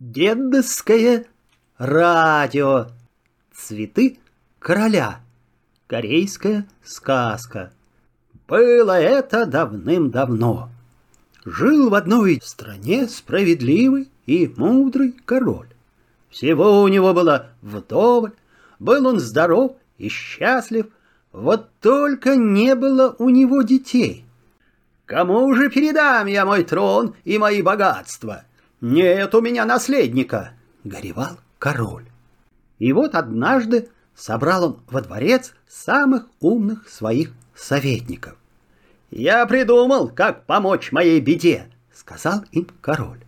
Дедовское радио. Цветы короля. Корейская сказка. Было это давным-давно. Жил в одной стране справедливый и мудрый король. Всего у него было вдоволь, был он здоров и счастлив, вот только не было у него детей. Кому же передам я мой трон и мои богатства? «Нет у меня наследника!» — горевал король. И вот однажды собрал он во дворец самых умных своих советников. «Я придумал, как помочь моей беде», — сказал им король.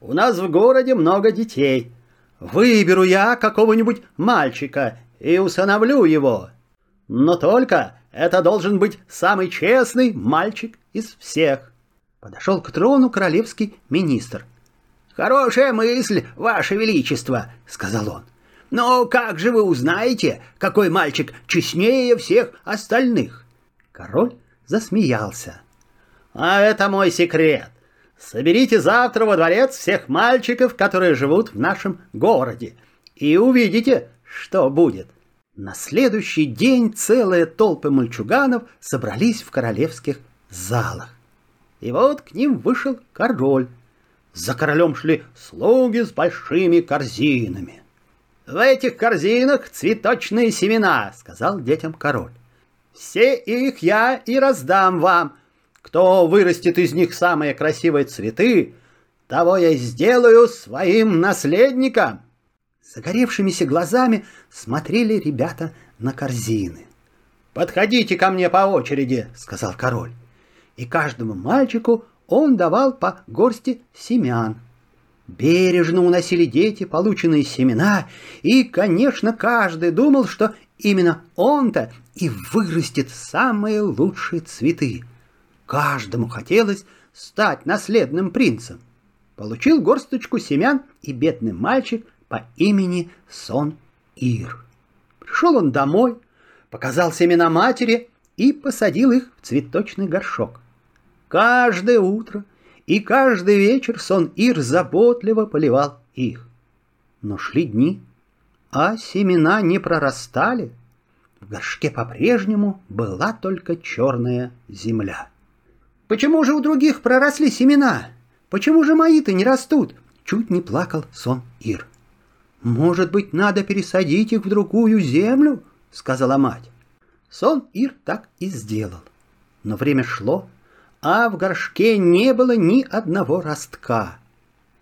«У нас в городе много детей. Выберу я какого-нибудь мальчика и усыновлю его. Но только это должен быть самый честный мальчик из всех». Подошел к трону королевский министр — «Хорошая мысль, Ваше Величество», — сказал он. «Но как же вы узнаете, какой мальчик честнее всех остальных?» Король засмеялся. «А это мой секрет. Соберите завтра во дворец всех мальчиков, которые живут в нашем городе, и увидите, что будет». На следующий день целые толпы мальчуганов собрались в королевских залах. И вот к ним вышел король за королем шли слуги с большими корзинами. «В этих корзинах цветочные семена», — сказал детям король. «Все их я и раздам вам. Кто вырастет из них самые красивые цветы, того я сделаю своим наследником». Загоревшимися глазами смотрели ребята на корзины. «Подходите ко мне по очереди», — сказал король. И каждому мальчику он давал по горсти семян. Бережно уносили дети полученные семена, и, конечно, каждый думал, что именно он-то и вырастет самые лучшие цветы. Каждому хотелось стать наследным принцем. Получил горсточку семян и бедный мальчик по имени Сон Ир. Пришел он домой, показал семена матери и посадил их в цветочный горшок. Каждое утро и каждый вечер сон Ир заботливо поливал их. Но шли дни, а семена не прорастали. В горшке по-прежнему была только черная земля. «Почему же у других проросли семена? Почему же мои-то не растут?» Чуть не плакал сон Ир. «Может быть, надо пересадить их в другую землю?» — сказала мать. Сон Ир так и сделал. Но время шло, а в горшке не было ни одного ростка.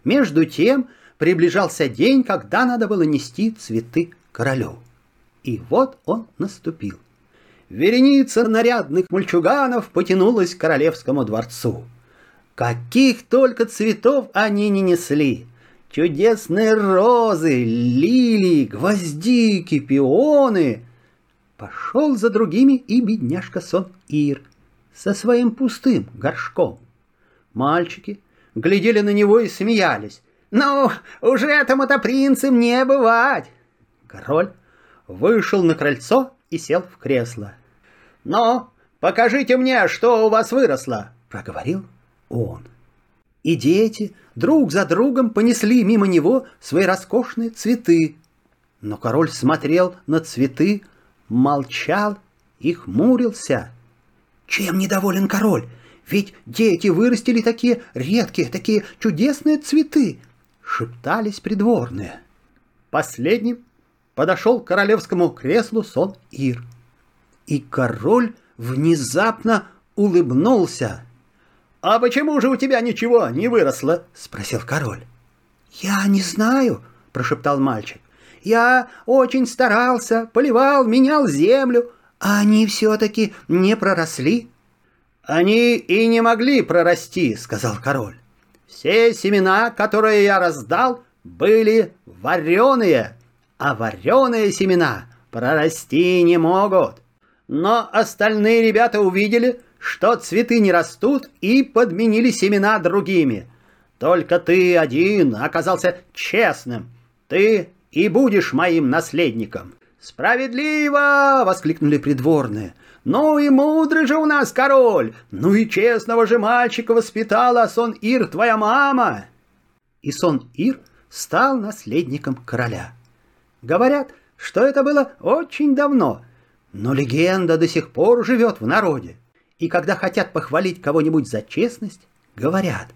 Между тем приближался день, когда надо было нести цветы королю. И вот он наступил. Вереница нарядных мальчуганов потянулась к королевскому дворцу. Каких только цветов они не несли. Чудесные розы, лилии, гвоздики, пионы. Пошел за другими и бедняжка Сон Ир — со своим пустым горшком. Мальчики глядели на него и смеялись. «Ну, уже этому-то принцем не бывать!» Король вышел на крыльцо и сел в кресло. «Но покажите мне, что у вас выросло!» — проговорил он. И дети друг за другом понесли мимо него свои роскошные цветы. Но король смотрел на цветы, молчал и хмурился. Чем недоволен король? Ведь дети вырастили такие редкие, такие чудесные цветы, шептались придворные. Последним подошел к королевскому креслу сон Ир. И король внезапно улыбнулся. «А почему же у тебя ничего не выросло?» — спросил король. «Я не знаю», — прошептал мальчик. «Я очень старался, поливал, менял землю, а они все-таки не проросли. Они и не могли прорасти, сказал король. Все семена, которые я раздал, были вареные, а вареные семена прорасти не могут. Но остальные ребята увидели, что цветы не растут и подменили семена другими. Только ты один оказался честным. Ты и будешь моим наследником. «Справедливо!» — воскликнули придворные. «Ну и мудрый же у нас король! Ну и честного же мальчика воспитала Сон Ир, твоя мама!» И Сон Ир стал наследником короля. Говорят, что это было очень давно, но легенда до сих пор живет в народе. И когда хотят похвалить кого-нибудь за честность, говорят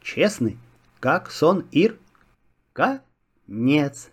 «честный, как сон Ир». Конец.